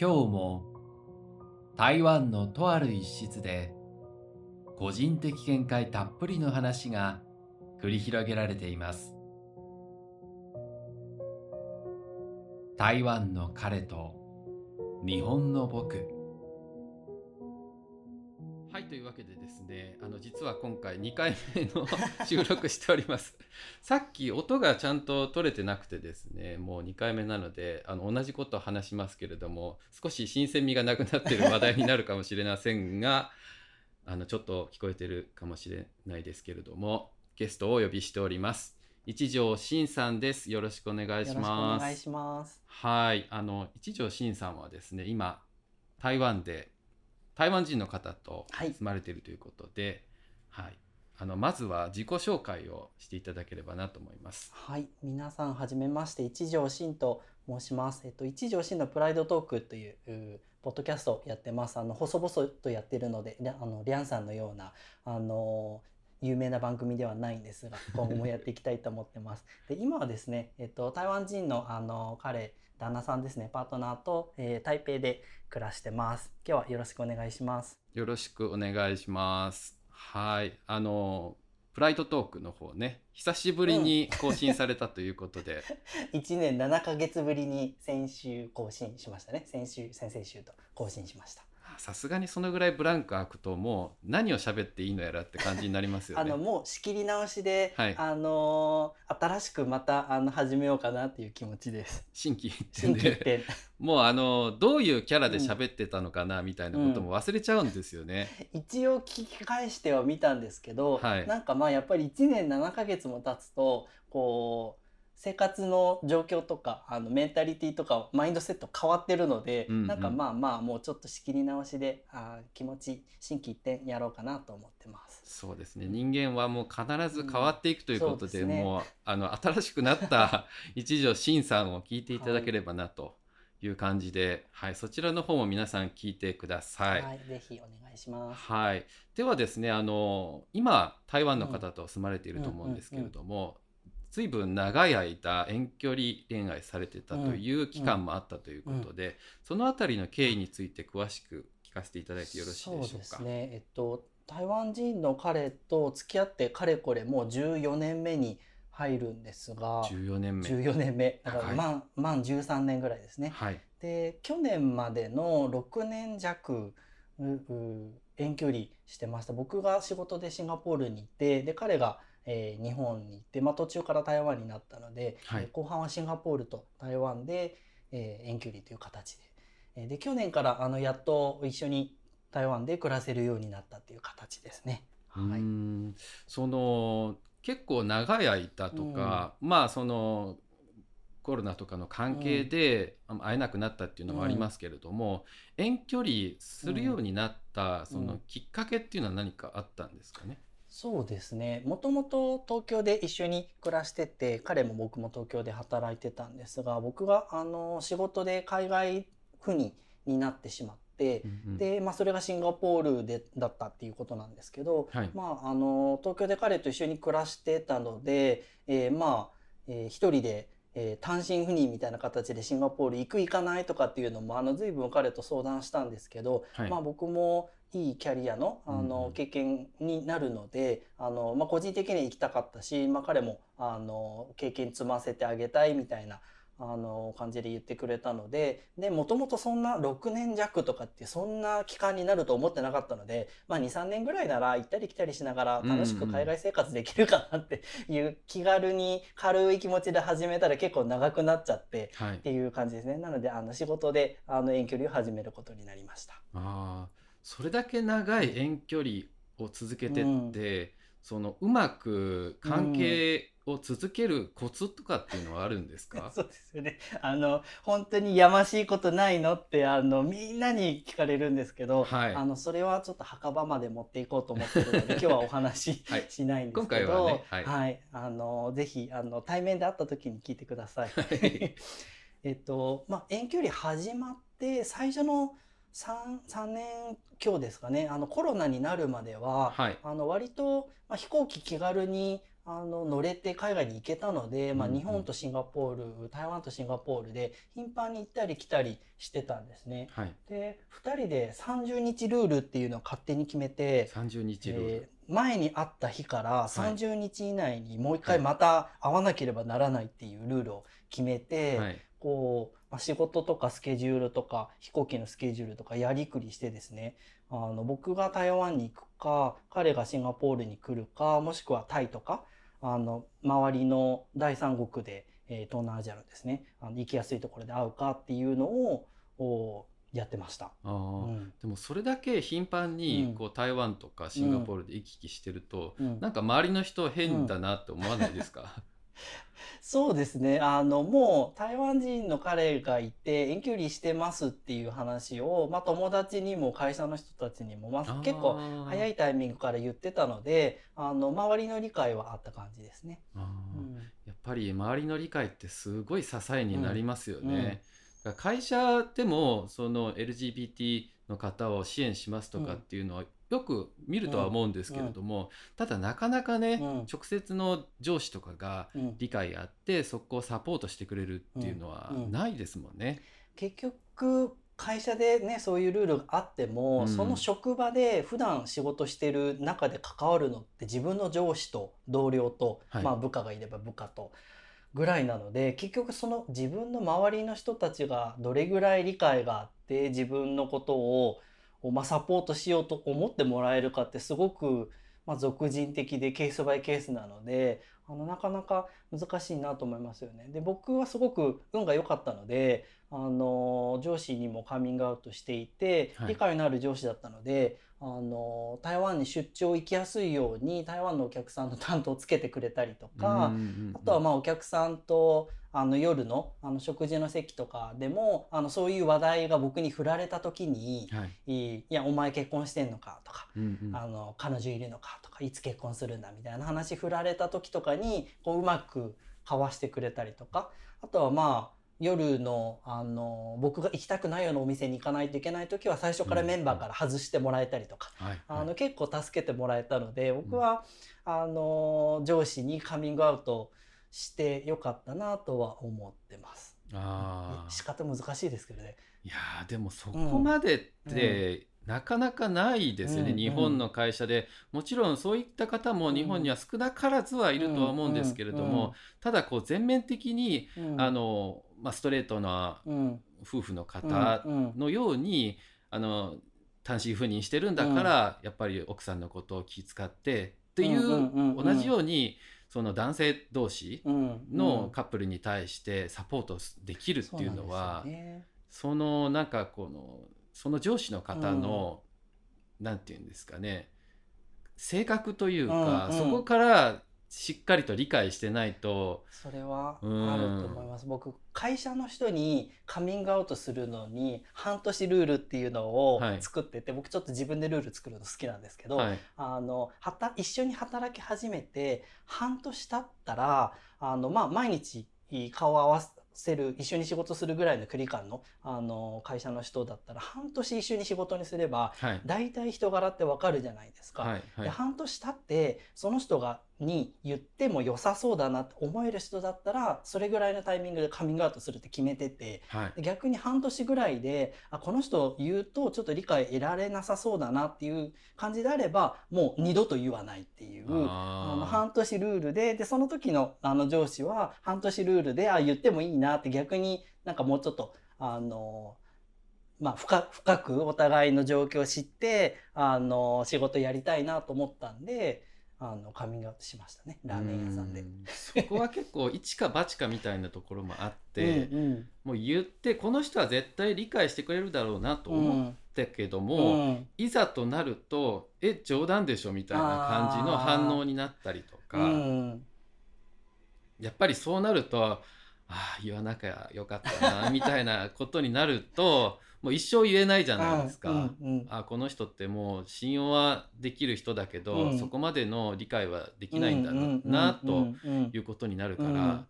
今日も台湾のとある一室で個人的見解たっぷりの話が繰り広げられています。台湾の彼と日本の僕。というわけでですねあの実は今回2回目の収録しております。さっき音がちゃんと取れてなくてですねもう2回目なのであの同じことを話しますけれども少し新鮮味がなくなっている話題になるかもしれませんが あのちょっと聞こえてるかもしれないですけれどもゲストをお呼びしております。一条慎さんです。よろしくお願いします。お願いします。はい。あの一条慎さんはですね今台湾で台湾人の方と住まれているということで、はい、はい、あのまずは自己紹介をしていただければなと思います。はい、皆さんはじめまして一条慎と申します。えっと一条慎のプライドトークというポッドキャストをやってます。あの細々とやってるので、あのリャンさんのようなあの有名な番組ではないんですが、今後もやっていきたいと思ってます。で今はですね、えっと台湾人のあの彼旦那さんですね、パートナーと、えー、台北で暮らしてます。今日はよろしくお願いします。よろしくお願いします。はい、あのプライドトークの方ね、久しぶりに更新されたということで、うん、1年7ヶ月ぶりに先週更新しましたね。先週、先々週と更新しました。さすがにそのぐらいブランク空くともう何を喋っていいのやらって感じになりますよね。あのもう仕切り直しで、はい、あのー、新しくまたあの始めようかなっていう気持ちです。新規一点で。もうあのどういうキャラで喋ってたのかなみたいなことも忘れちゃうんですよね。うん、一応聞き返しては見たんですけど、はい、なんかまあやっぱり1年7ヶ月も経つとこう。生活の状況とかあのメンタリティとかマインドセット変わってるので、うんうん、なんかまあまあもうちょっと仕切り直しであ気持ち心機一転やろうかなと思ってます。そうですね。人間はもう必ず変わっていくということで,、うんでね、もうあの新しくなった 一条慎さんを聞いていただければなという感じで、はい、はい、そちらの方も皆さん聞いてください。はい、ぜひお願いします。はい、ではですねあの今台湾の方と住まれていると思うんですけれども、うんうんうんずいぶん長い間遠距離恋愛されてたという期間もあったということで、うんうん、そのあたりの経緯について詳しく聞かせていただいてよろしいでしょうか？そうですね、えっと、台湾人の彼と付き合ってかれこれもう14年目に入るんですが14年目。14年目だから満,、はい、満13年ぐらいですね。はい、で去年までの6年弱遠距離してました。僕が仕事でシンガポールに行ってで彼がえー、日本に行って、まあ、途中から台湾になったので、はい、後半はシンガポールと台湾で、えー、遠距離という形で,、えー、で去年からあのやっと一緒に台湾で暮らせるようになったっていう形ですね。はい、その結構長い間とか、うん、まあそのコロナとかの関係で会えなくなったっていうのもありますけれども、うん、遠距離するようになったそのきっかけっていうのは何かあったんですかね、そうですね。もともと東京で一緒に暮らしてて彼も僕も東京で働いてたんですが僕があの仕事で海外赴任になってしまって、うんうん、で、まあ、それがシンガポールでだったっていうことなんですけど、はい、まあ、あの東京で彼と一緒に暮らしてたので、えー、まあ、えー、一人でえー、単身赴任みたいな形でシンガポール行く行かないとかっていうのもあの随分彼と相談したんですけど、はい、まあ僕もいいキャリアのあの経験になるので、うん、あのまあ、個人的には行きたかったし、まあ、彼もあの経験積ませてあげたいみたいなあの感じで言ってくれたのででもともとそんな6年弱とかってそんな期間になると思ってなかったので、まあ、23年ぐらいなら行ったり来たりしながら楽しく海外生活できるかなっていう気軽に軽い気持ちで始めたら結構長くなっちゃってっていう感じですね、はい、なのであの仕事であの遠距離を始めることになりました。あそれだけ長い遠距離を続けてって、うん、そのうまく関係を続けるコツとかっていうのはあるんですか、そうですよね。あの本当にやましいことないのってあのみんなに聞かれるんですけど、はい、あのそれはちょっと墓場まで持っていこうと思ってるので 今日はお話し、はい、しないんですけど、今回はね、はい、はい、あのぜひあの対面で会った時に聞いてください。えっとまあ、遠距離始まって最初の 3, 3年強ですかね。あのコロナになるまでは、はい、あの割と、まあ、飛行機気軽にあの乗れて海外に行けたので、まあ、うんうん。日本とシンガポール、台湾とシンガポールで頻繁に行ったり来たりしてたんですね。はい。で2人で30日ルールっていうのを勝手に決めて、30日ルール、えー前に会った日からい。30日以内にもう一回また会わなければならないっていうルールを決めて、はいこう、まあ、仕事とかスケジュールとか飛行機のスケジュールとかやりくりしてですね。あの僕が台湾に行くか彼がシンガポールに来るかもしくはタイとかあの周りの第三国で、えー東南アジアのですねあの行きやすいところで会うかっていうのをおやってました。うん。でもそれだけ頻繁うん。にこう台湾とかシンガポールで行き来してると、うん。なんか周りの人変だなって思わないですか、そうですね。あの、もう台湾人の彼がいて遠距離してますっていう話を、まあ友達にも会社の人たちにも、まあ結構早いいタイミングから言ってたので、あの、周りの理解はあった感じですね。うんやっぱり周りの理解ってすごい支えになりますよね。うんうん会社でもその LGBT の方を支援しますとかっていうのはよく見るとは思うんですけれども、ただなかなかね、うん。直接の上司とかがうん。理解あってそこをサポートしてくれるっていうのはないですもんね。結局、会社でね、そういうルールがあっても、うん。その職場で普段仕事してる中で関わるのって自分の上司と同僚と、はい。まあ部下がいれば部下とぐらいなので、結局その自分の周りの人たちがどれぐらい理解があって自分のことを、まあ、サポートしようと思ってもらえるかってすごく、まあ、俗人的でケースバイケースなので、あのなかなか難しいなと思いますよね。で僕はすごく運が良かったのであの上司にもカミングアウトしていて、はい理解のある上司だったのであの台湾に出張行きやすいように台湾のお客さんの担当をつけてくれたりとか、うんうんうんあとはまあお客さんとあの夜のあの食事の席とかでもあのそういう話題が僕に振られた時にはい「いいやお前結婚してんのか」とかうんうん。あの彼女いるのかとかいつ結婚するんだみたいな話振られた時とかにこううまくかわしてくれたりとかあとはまあ夜のあの僕が行きたくないようなお店に行かないといけない時は最初からメンバーから外してもらえたりとか、はい。あの結構助けてもらえたので僕は、あの上司にカミングアウトしてよかったなとは思ってます。あー。仕方難しいですけどね。いやーでもそこまでって、なかなかないですよね、うん日本の会社で。もちろんそういった方も日本には少なからずはいるとは思うんですけれども、ただこう全面的に、あのまあ、ストレートなうん。夫婦の方のように、あの単身赴任してるんだから、やっぱり奥さんのことを気遣ってっていう,、同じようにその男性同士うんのカップルに対してサポートできるっていうのは、そのなんかこのその上司の方の、なんていうんですかね性格というか、そこからしっかりと理解してないとそれはあるうんと思います。僕会社の人にカミングアウトするのに半年ルールっていうのをはい。作ってて、僕ちょっと自分でルール作るの好きなんですけど、はい。あのはた一緒に働き始めて半年経ったらあの、まあ、毎日顔を合わせる一緒に仕事するぐらいの距離感のあの会社の人だったら半年一緒に仕事にすればはい大体人柄ってわかるじゃないですか。はいはいで半年経ってその人がに言っても良さそうだなって思える人だったらそれぐらいのタイミングでカミングアウトするって決めててはいで逆に半年ぐらいであこの人言うとちょっと理解得られなさそうだなっていう感じであればもう二度と言わないっていう。あのあ半年ルールででその時のあの上司は半年ルールであ言ってもいいなって逆になんかもうちょっとあのまあ深深くお互いの状況を知ってあの仕事やりたいなと思ったんであのカミングアウトしましたね。ーラーメン屋さんで。う。そこは結構一か八かみたいなところもあって、うんうん。もう言ってこの人は絶対理解してくれるだろうなと思ったけども、うん。いざとなると「え冗談でしょ」みたいな感じの反応になったりとか、うん。やっぱりそうなるとああ言わなきゃよかったなみたいなことになると もう一生言えないじゃないですか。うんうんあこの人ってもう信用はできる人だけど、うん。そこまでの理解はできないんだなということになるから、うん。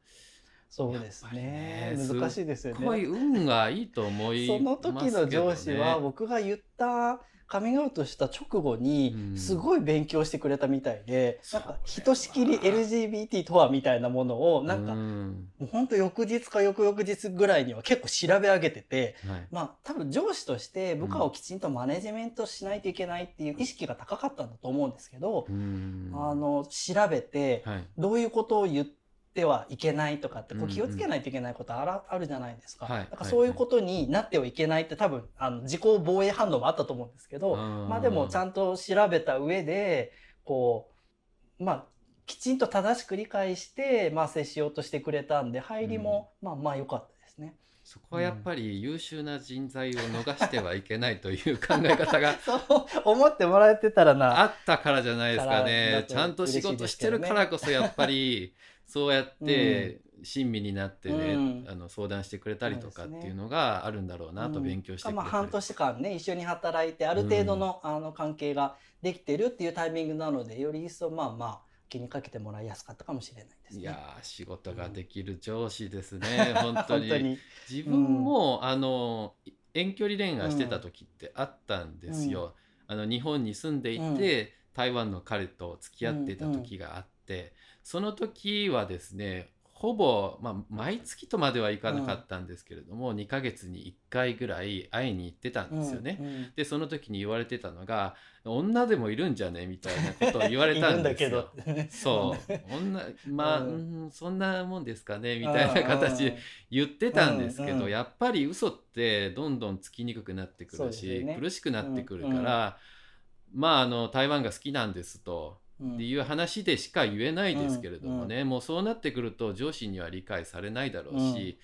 そうですね。ね難しいですよすっごいね。運がいいと思いますけど、ね、その時の上司は僕が言ったカミングアウトした直後うにん。すごい勉強してくれたみたいで、なんかひとしきり LGBT とはみたいなものをなんかうんもうほんと翌日か翌々日ぐらいには結構調べ上げてて、はい。まあ多分上司として部下をきちんとマネジメントしないといけないっていう意識が高かったんだと思うんですけど、うん。あの調べてはい。どういうことを言ってはいけないとかってこう気をつけないといけないことあらあるじゃないですか。はいだからそういうことになってはいけないって多分あの自己防衛反応もあったと思うんですけど、まあでもちゃんんと調べた上でこうまあきちんと正しく理解して、まあ、接しようとしてくれたんで入りも、まあまあ良かったですね。そこはやっぱり優秀な人材を逃してはいけないという考え方が そう思ってもらえてたらあな。ったからじゃないですかね。とちゃんと仕事してるからこそやっぱりそうやって親身になってね、うん。あの相談してくれたりとかっていうのがあるんだろうなとうん。勉強してくれたりまあ半年間ね一緒に働いてある程度の,、あの関係ができてるっていうタイミングなのでより一層まあまあ気にかけてもらいやすかったかもしれないですね。いやー仕事ができる上司ですね、本当に。本当に。自分も、あの遠距離恋愛してた時ってあったんですよ、あの日本に住んでいて、台湾の彼と付き合ってた時があって、その時はですねほぼ、まあ、毎月とまではいかなかったんですけれども、2ヶ月に1回ぐらい会いに行ってたんですよね。うんうんでその時に言われてたのが「女でもいるんじゃね?」みたいなことを言われたんですよ。そう 女まあ、ううんん、そんなもんですかねみたいな形で言ってたんですけど、うんうんやっぱり嘘ってどんどんつきにくくなってくるし、ね苦しくなってくるから、まああの台湾が好きなんですと。うん。っていう話でしか言えないですけれどもね、もうそうなってくると上司には理解されないだろうし、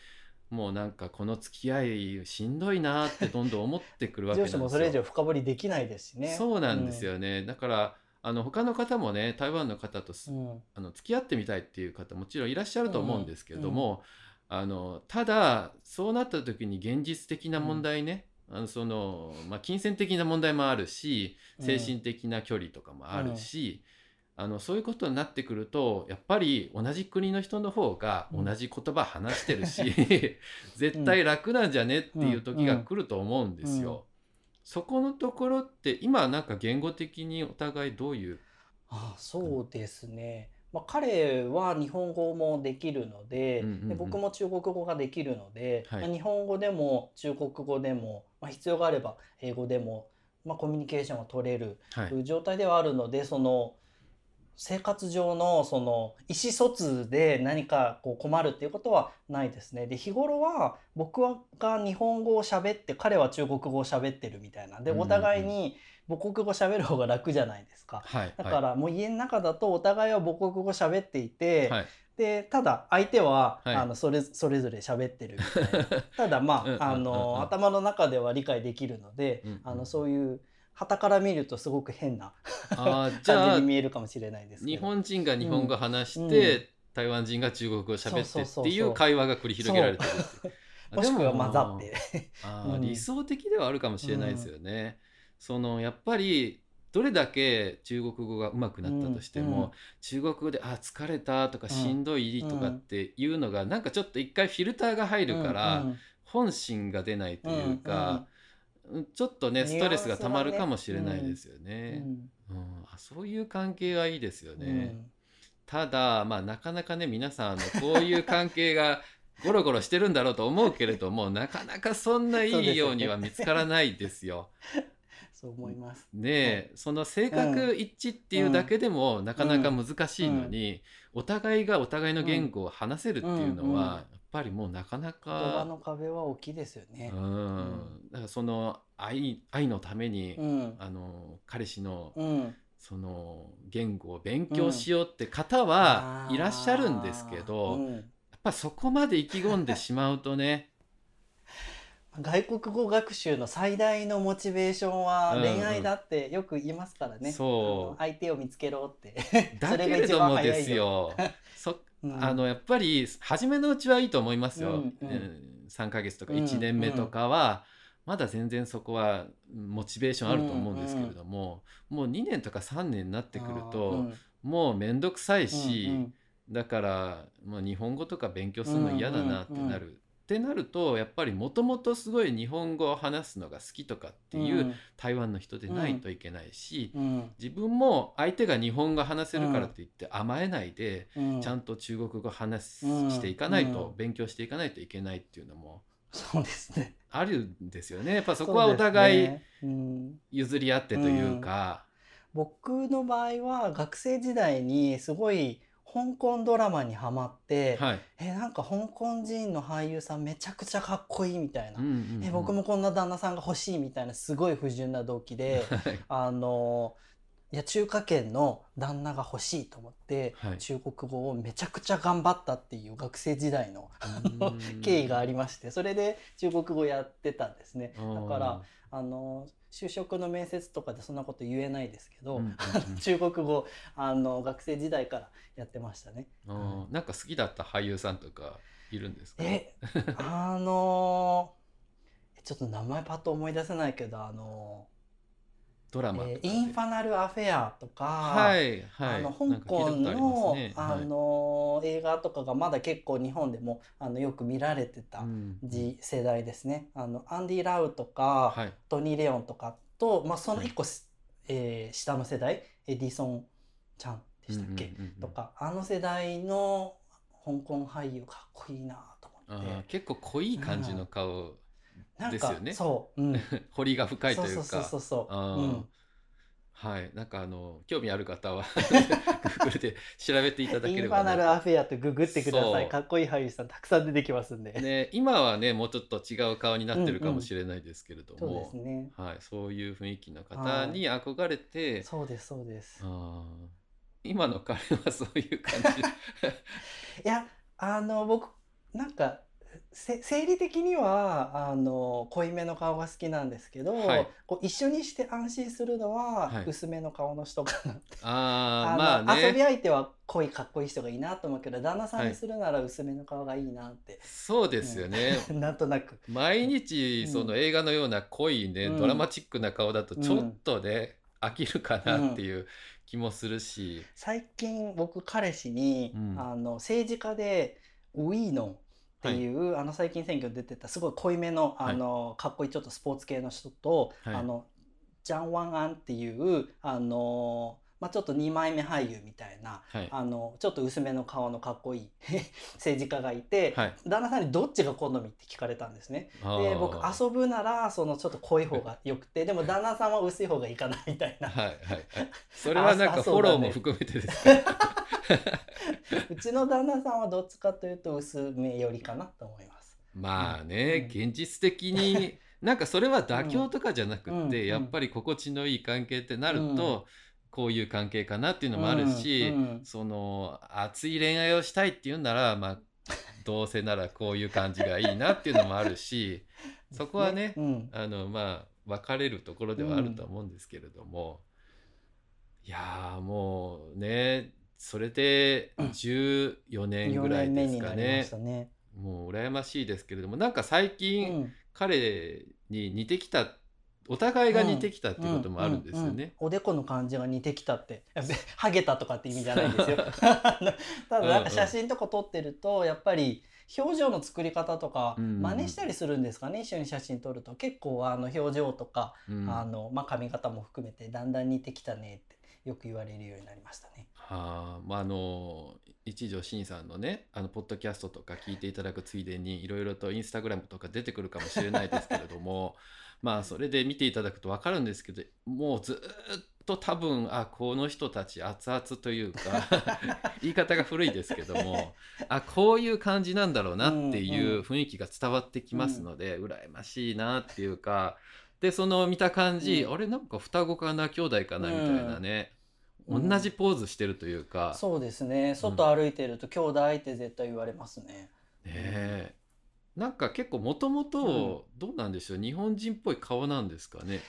もうなんかこの付き合いしんどいなってどんどん思ってくるわけなんですよ。上司もそれ以上深掘りできないですしね。そうなんですよね、だからあの他の方もね台湾の方とす、うん。あの付き合ってみたいっていう方もちろんいらっしゃると思うんですけれども、あのただそうなった時に現実的な問題ね、あのそのまあ、金銭的な問題もあるし精神的な距離とかもあるし、あのそういうことになってくるとやっぱり同じ国の人の方が同じ言葉話してるし、絶対楽なんじゃねっていう時が来ると思うんですよ。うん。うんそこのところって今なんか言語的にお互いどういう？あそうですね。まあ、彼は日本語もできるので,、うんうんうん。で僕も中国語ができるので、はい。まあ日本語でも中国語でも、まあ、必要があれば英語でも、まあ、コミュニケーションが取れるはい。という状態ではあるのでその生活上のその意思疎通で何かこう困るっていうことはないですね。で日頃は僕が日本語を喋って彼は中国語を喋ってるみたいなでお互いに母国語喋る方が楽じゃないですか。はいだからもう家の中だとお互いは母国語喋っていて、はい。でただ相手は、はい。あのそれそれぞれ喋ってるみたいな。ただまあ,、あの頭の中では理解できるので、うんうん。あのそういう旗から見るとすごく変なあー じゃ感あじに見えるかもしれないですけど。日本人が日本語話して、うん。台湾人が中国語を喋ってっていう会話が繰り広げられてるもしくはで混ざって。うん。理想的ではあるかもしれないですよね。そのやっぱりどれだけ中国語が上手くなったとしても、うん。うん中国語で「あ疲れた」とか「うんしんどい」とかっていうのが、なんかちょっと一回フィルターが入るから、うん。うん。本心が出ないというか、ちょっとねストレスがたまるかもしれないですようね。ん。うん。あそういう関係はいいですようね。ん。ただまあなかなかね皆さんあのこういう関係が ゴロゴロしてるんだろうと思うけれどもなかなかそんないいようには見つからないですよ。そう思います。ねえその性格一致っていうだけでもなかなか難しいのに、お互いがお互いの言語を話せるっていうのは、ぱりもうなかな言葉か、の壁は大きいですよね。う。ん、だからその愛愛のために、うん。あの彼氏のうん。その言語を勉強しようって方はいらっしゃるんですけど、うん。やっぱそこまで意気込んでしまうとね外国語学習の最大のモチベーションはうん恋愛だってよく言いますからね。そう。あの相手を見つけろって。だけれどもですよ。そうん。あのやっぱり初めのうちはいいと思いますよ、うんうん。うん。3ヶ月とかうん1年目とかは、まだ全然そこはうんモチベーションあると思うんですけれども、もう2年とか3年になってくると、うん。もう面倒くさいし、うんだから、まあ、日本語とか勉強するの嫌だなってなる。ってなるとやっぱりもともとすごい日本語を話すのが好きとかっていう台湾の人でないといけないし、自分も相手が日本語話せるからといって甘えないで、うん。ちゃんと中国語話していかないと、うん。勉強していかないといけないっていうのもそうですね。あるんですよね。やっぱそこはお互い譲り合ってというか、僕の場合は学生時代にすごい香港ドラマにハマって、はい、えなんか香港人の俳優さんめちゃくちゃかっこいいみたいな、うんうんうんえ僕もこんな旦那さんが欲しいみたいなすごい不純な動機ではい。あのいや中華圏の旦那が欲しいと思って、はい。中国語をめちゃくちゃ頑張ったっていう学生時代のうん。経緯がありましてそれで中国語やってたんですね。だからああの就職の面接とかでそんなこと言えないですけど、うんうんうん 中国語あの学生時代からやってましたね。ーあーなんか好きだった俳優さんとかいるんですか？えあのちょっと名前パッと思い出せないけどあの、ドラマえーインファナルアフェアとか、はいはい。あの香港いたことあね。あはい。の映画とかがまだ結構日本でもあのよく見られてたうん時世代ですね。あのアンディ・ラウとか、はい。トニー・レオンとかと、まあ、その一個す、えー下の世代？エディソンちゃんでしたっけ、うんうんうんうん。とかあの世代の香港俳優かっこいいなと思って。結構濃い感じの顔、なんかですよね。そう、うん、彫りが深いというか。そうそうそうそうう。ん。はい。なんかあの興味ある方は Google で調べていただけインればなファナルアフェアとググってください。かっこいい俳優さんたくさん出てきますんで、ね、今はねもうちょっと違う顔になってるかもしれないですけれどそうでも、すね。はい、そういう雰囲気の方に憧れて、そうですそうです。今の彼はそういう感じ。いやあの僕なんかせ生理的にはあの濃いめの顔が好きなんですけど、はい。こう一緒にして安心するのははい。薄めの顔の人かなって、あーあまあの遊びね相手は濃いかっこいい人がいいなと思うけど旦那さんにするなら薄めの顔がいいなって、そうですよね、なんとなく。毎日その映画のような濃いね、うん。ドラマチックな顔だとちょっとね、飽きるかなっていう気もするし、最近僕彼氏に、うん。あの政治家でウィーノンっていう、あの最近選挙出てたすごい濃いめのあの、かっこいいちょっとスポーツ系の人と、はい。あのジャン・ワン・アンっていうあの、まあ、ちょっと2枚目俳優みたいなはい。あのちょっと薄めの顔のかっこいい 政治家がいて、はい。旦那さんにどっちが好みって聞かれたんですね。で僕遊ぶならそのちょっと濃い方がよくてでも旦那さんは薄い方がいいかなみたいな。はいはいはい。それはなんあかフォローも含めてですか？うちの旦那さんはどっちかというと薄めよりかなと思います。まあね、うん。現実的になんかそれは妥協とかじゃなくって、うん。やっぱり心地のいい関係ってなると、うんこういう関係かなっていうのもあるし、うんうん。その熱い恋愛をしたいっていうならまあどうせならこういう感じがいいなっていうのもあるし そこはねうん。あのまあ分かれるところではあると思うんですけれども、いやーもうねそれで14年ぐらいですか4年目になりまねね。もう羨ましいですけれどもなんか最近、うん。彼に似てきたお互いが似てきたっていうこともあるんですよううね。うん。おでこの感じが似てきたって。ハゲたとかって意味じゃないですよ。ただなんか写真とか撮ってるとやっぱり表情の作り方とかうんうんうん。真似したりするんですかね、一緒に写真撮ると。結構あの表情とか、うん。あのまあ、髪型も含めてだんだん似てきたねってよく言われるようになりましたね。はあ。まああの一条慎さんのねあのポッドキャストとか聞いていただくついでにいろいろとインスタグラムとか出てくるかもしれないですけれどもまあそれで見ていただくと分かるんですけどもうずーっと多分あこの人たち熱々というか 言い方が古いですけどもあこういう感じなんだろうなっていう雰囲気が伝わってきますので、羨ましいなっていうかでその見た感じ、うん。あれなんか双子かな兄弟かなみたいなね、うん。同じポーズしてるというか、そうですね。外歩いてると兄弟って絶対言われますね。ねえなんか結構もともとどうなんでしょう、日本人っぽい顔なんですかね？いや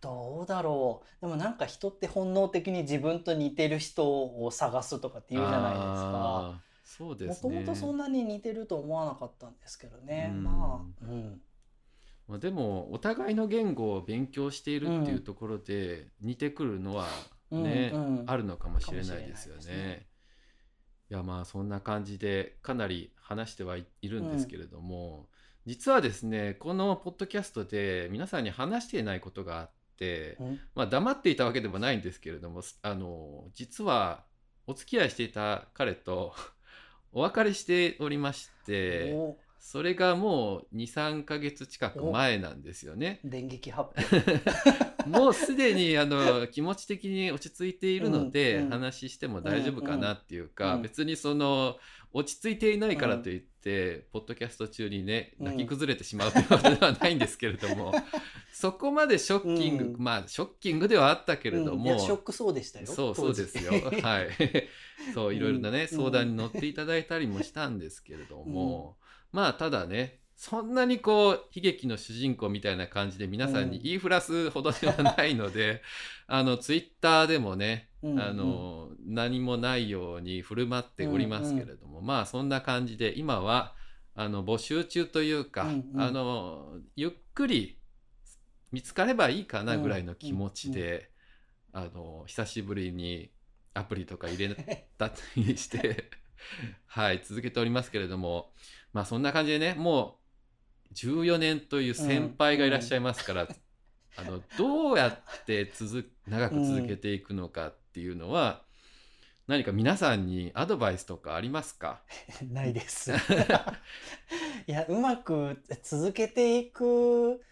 ーどうだろうでもなんか人って本能的に自分と似てる人を探すとかって言うじゃないですか。そうでもすね。ともとそんなに似てると思わなかったんですけどね。うんまあ、うん、まあでもお互いの言語を勉強しているっていうところで似てくるのはね、うんうんあるのかもしれないですよね。いやまあそんな感じでかなり話してはいいるんですけれども、実はですねこのポッドキャストで皆さんに話していないことがあって、うん。まあ、黙っていたわけでもないんですけれどもあの実はお付き合いしていた彼とお別れしておりましておそれがもう23ヶ月近く前なんですよね。電撃発表。もうすでにあの気持ち的に落ち着いているので、うんうん。話しても大丈夫かなっていうか、うん別にその落ち着いていないからといって、ポッドキャスト中にねうん。泣き崩れてしまうということではないんですけれども、そこまでショッキング、うん。まあショッキングではあったけれども、ショックそうでしたよそうそうですよ。はい。そういろいろなね、うん。相談に乗っていただいたりもしたんですけれども、まあただねそんなにこう悲劇の主人公みたいな感じで皆さんに言いふらすほどではないので、あのツイッターでもね、うんあの何もないように振る舞っておりますけれども、まあそんな感じで今はあの募集中というか、うんうん。あのゆっくり見つかればいいかなぐらいの気持ちで、あの久しぶりにアプリとか入れたりして はい続けておりますけれどもまあそんな感じでねもう14年という先輩がいらっしゃいますから、あのどうやって続長く続けていくのかっていうのは、何か皆さんにアドバイスとかありますか？ないです。いや、うまく続けていく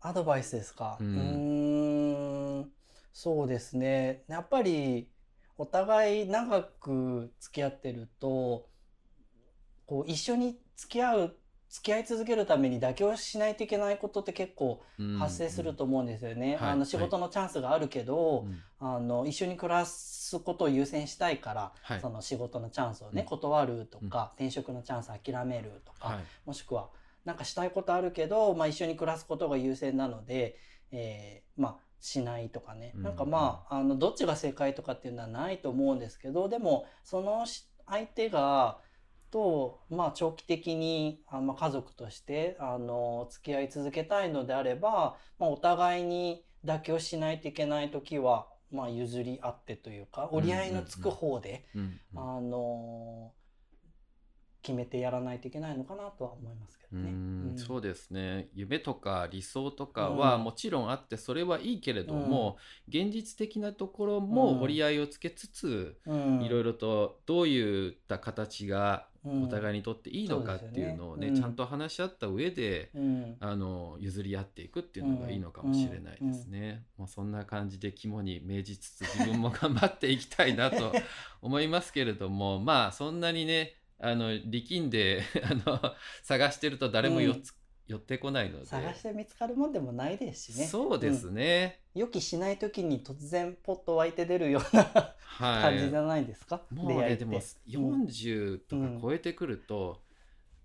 アドバイスですか？うん、そうですね。やっぱりお互い長く付き合ってると、こう一緒に付き合う、付き合い続けるために妥協しないといけないことって結構発生すると思うんですよね。はい。あの仕事のチャンスがあるけど、うんあの一緒に暮らすことを優先したいから、はい。その仕事のチャンスをね、うん。断るとか、転職のチャンス諦めるとか、はい。もしくはなんかしたいことあるけど、まあ、一緒に暮らすことが優先なので、えーまあしないとかね、うん。なんかまああのどっちが正解とかっていうのはないと思うんですけどでもそのし相手がと、まあ、長期的にあ、まあ、家族としてあの付き合い続けたいのであれば、まあ、お互いに妥協しないといけない時は、まあ、譲り合ってというか折り合いのつく方で、うんうんあの決めてやらないといけないのかなとは思いますけうどね。んうん。そうですね。夢とか理想とかはうん。もちろんあってそれはいいけれども、現実的なところうん。も折り合いをつけつつ、うん。いろいろとどういった形がうんお互いにとっていいのかっていうのをね,、そうですよね。うん。ちゃんと話し合った上で、うん。あの譲り合っていくっていうのがいいのかもしれないですね。まあ、そんな感じで肝に銘じつつ自分も頑張っていきたいなと思いますけれども まあそんなにねあの力んで あの探してると誰も寄っつ、寄ってこないので。探して見つかるもんでもないですしね。そうですね、うん。予期しない時に突然ポッと湧いて出るようなはい。感じじゃないですか？もうねでもうん。40とか超えてくると、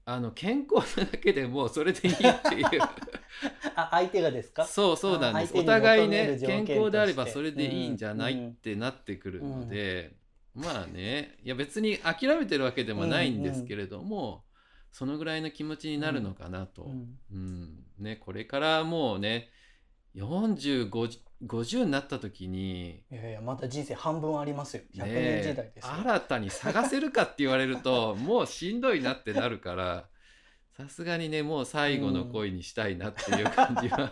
あの健康なだけでもうそれでいいっていう。あ相手がですか？そうそうなんです。お互いね健康であればそれでいいんじゃないうんってなってくるので、まあねいや別に諦めてるわけでもないんですけれども、そのぐらいの気持ちになるのかなと、うん。うん。ね、これからもうね4050になった時にいやいやまだ人生半分ありますよ。100ね年時代ですよ。新たに探せるかって言われると もうしんどいなってなるからさすがにねもう最後の恋にしたいなっていう感じは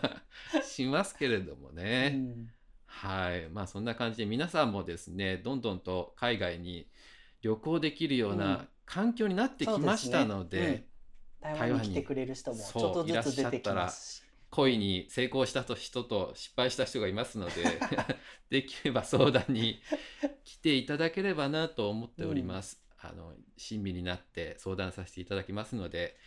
しますけれどもね、うん。はい。まあそんな感じで皆さんもですねどんどんと海外に旅行できるよううん。な環境になってきましたので,、そうですね。台湾に来てくれる人もちょっとずつ出てきますし。恋に成功した人と失敗した人がいますので できれば相談に来ていただければなと思っております。あの親身になって相談させていただきますので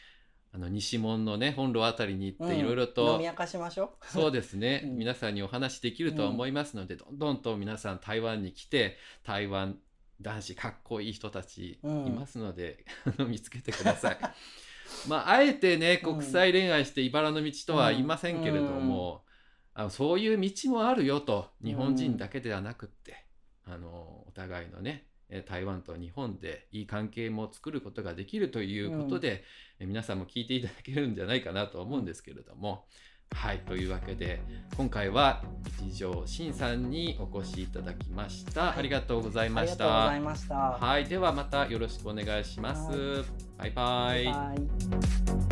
あの西門のね本路あたりに行っていろいろ飲と、み明かしましょう。そうですね、うん。皆さんにお話できるとは思いますので、どんどんと皆さん台湾に来て台湾男子かっこいい人たちいますので、見つけてください。まああえてねうん。国際恋愛して茨の道とは言いませんけれども、あのそういう道もあるよと日本人だけではなくって、あのお互いのねえ台湾と日本でいい関係も作ることができるということで、え皆さんも聞いていただけるんじゃないかなと思うんですけれども、はいというわけで今回は一条慎さんにお越しいただきました、はい、ありがとうございました。ありがとうございました。はいではまたよろしくお願いします、バイバイ。バイバ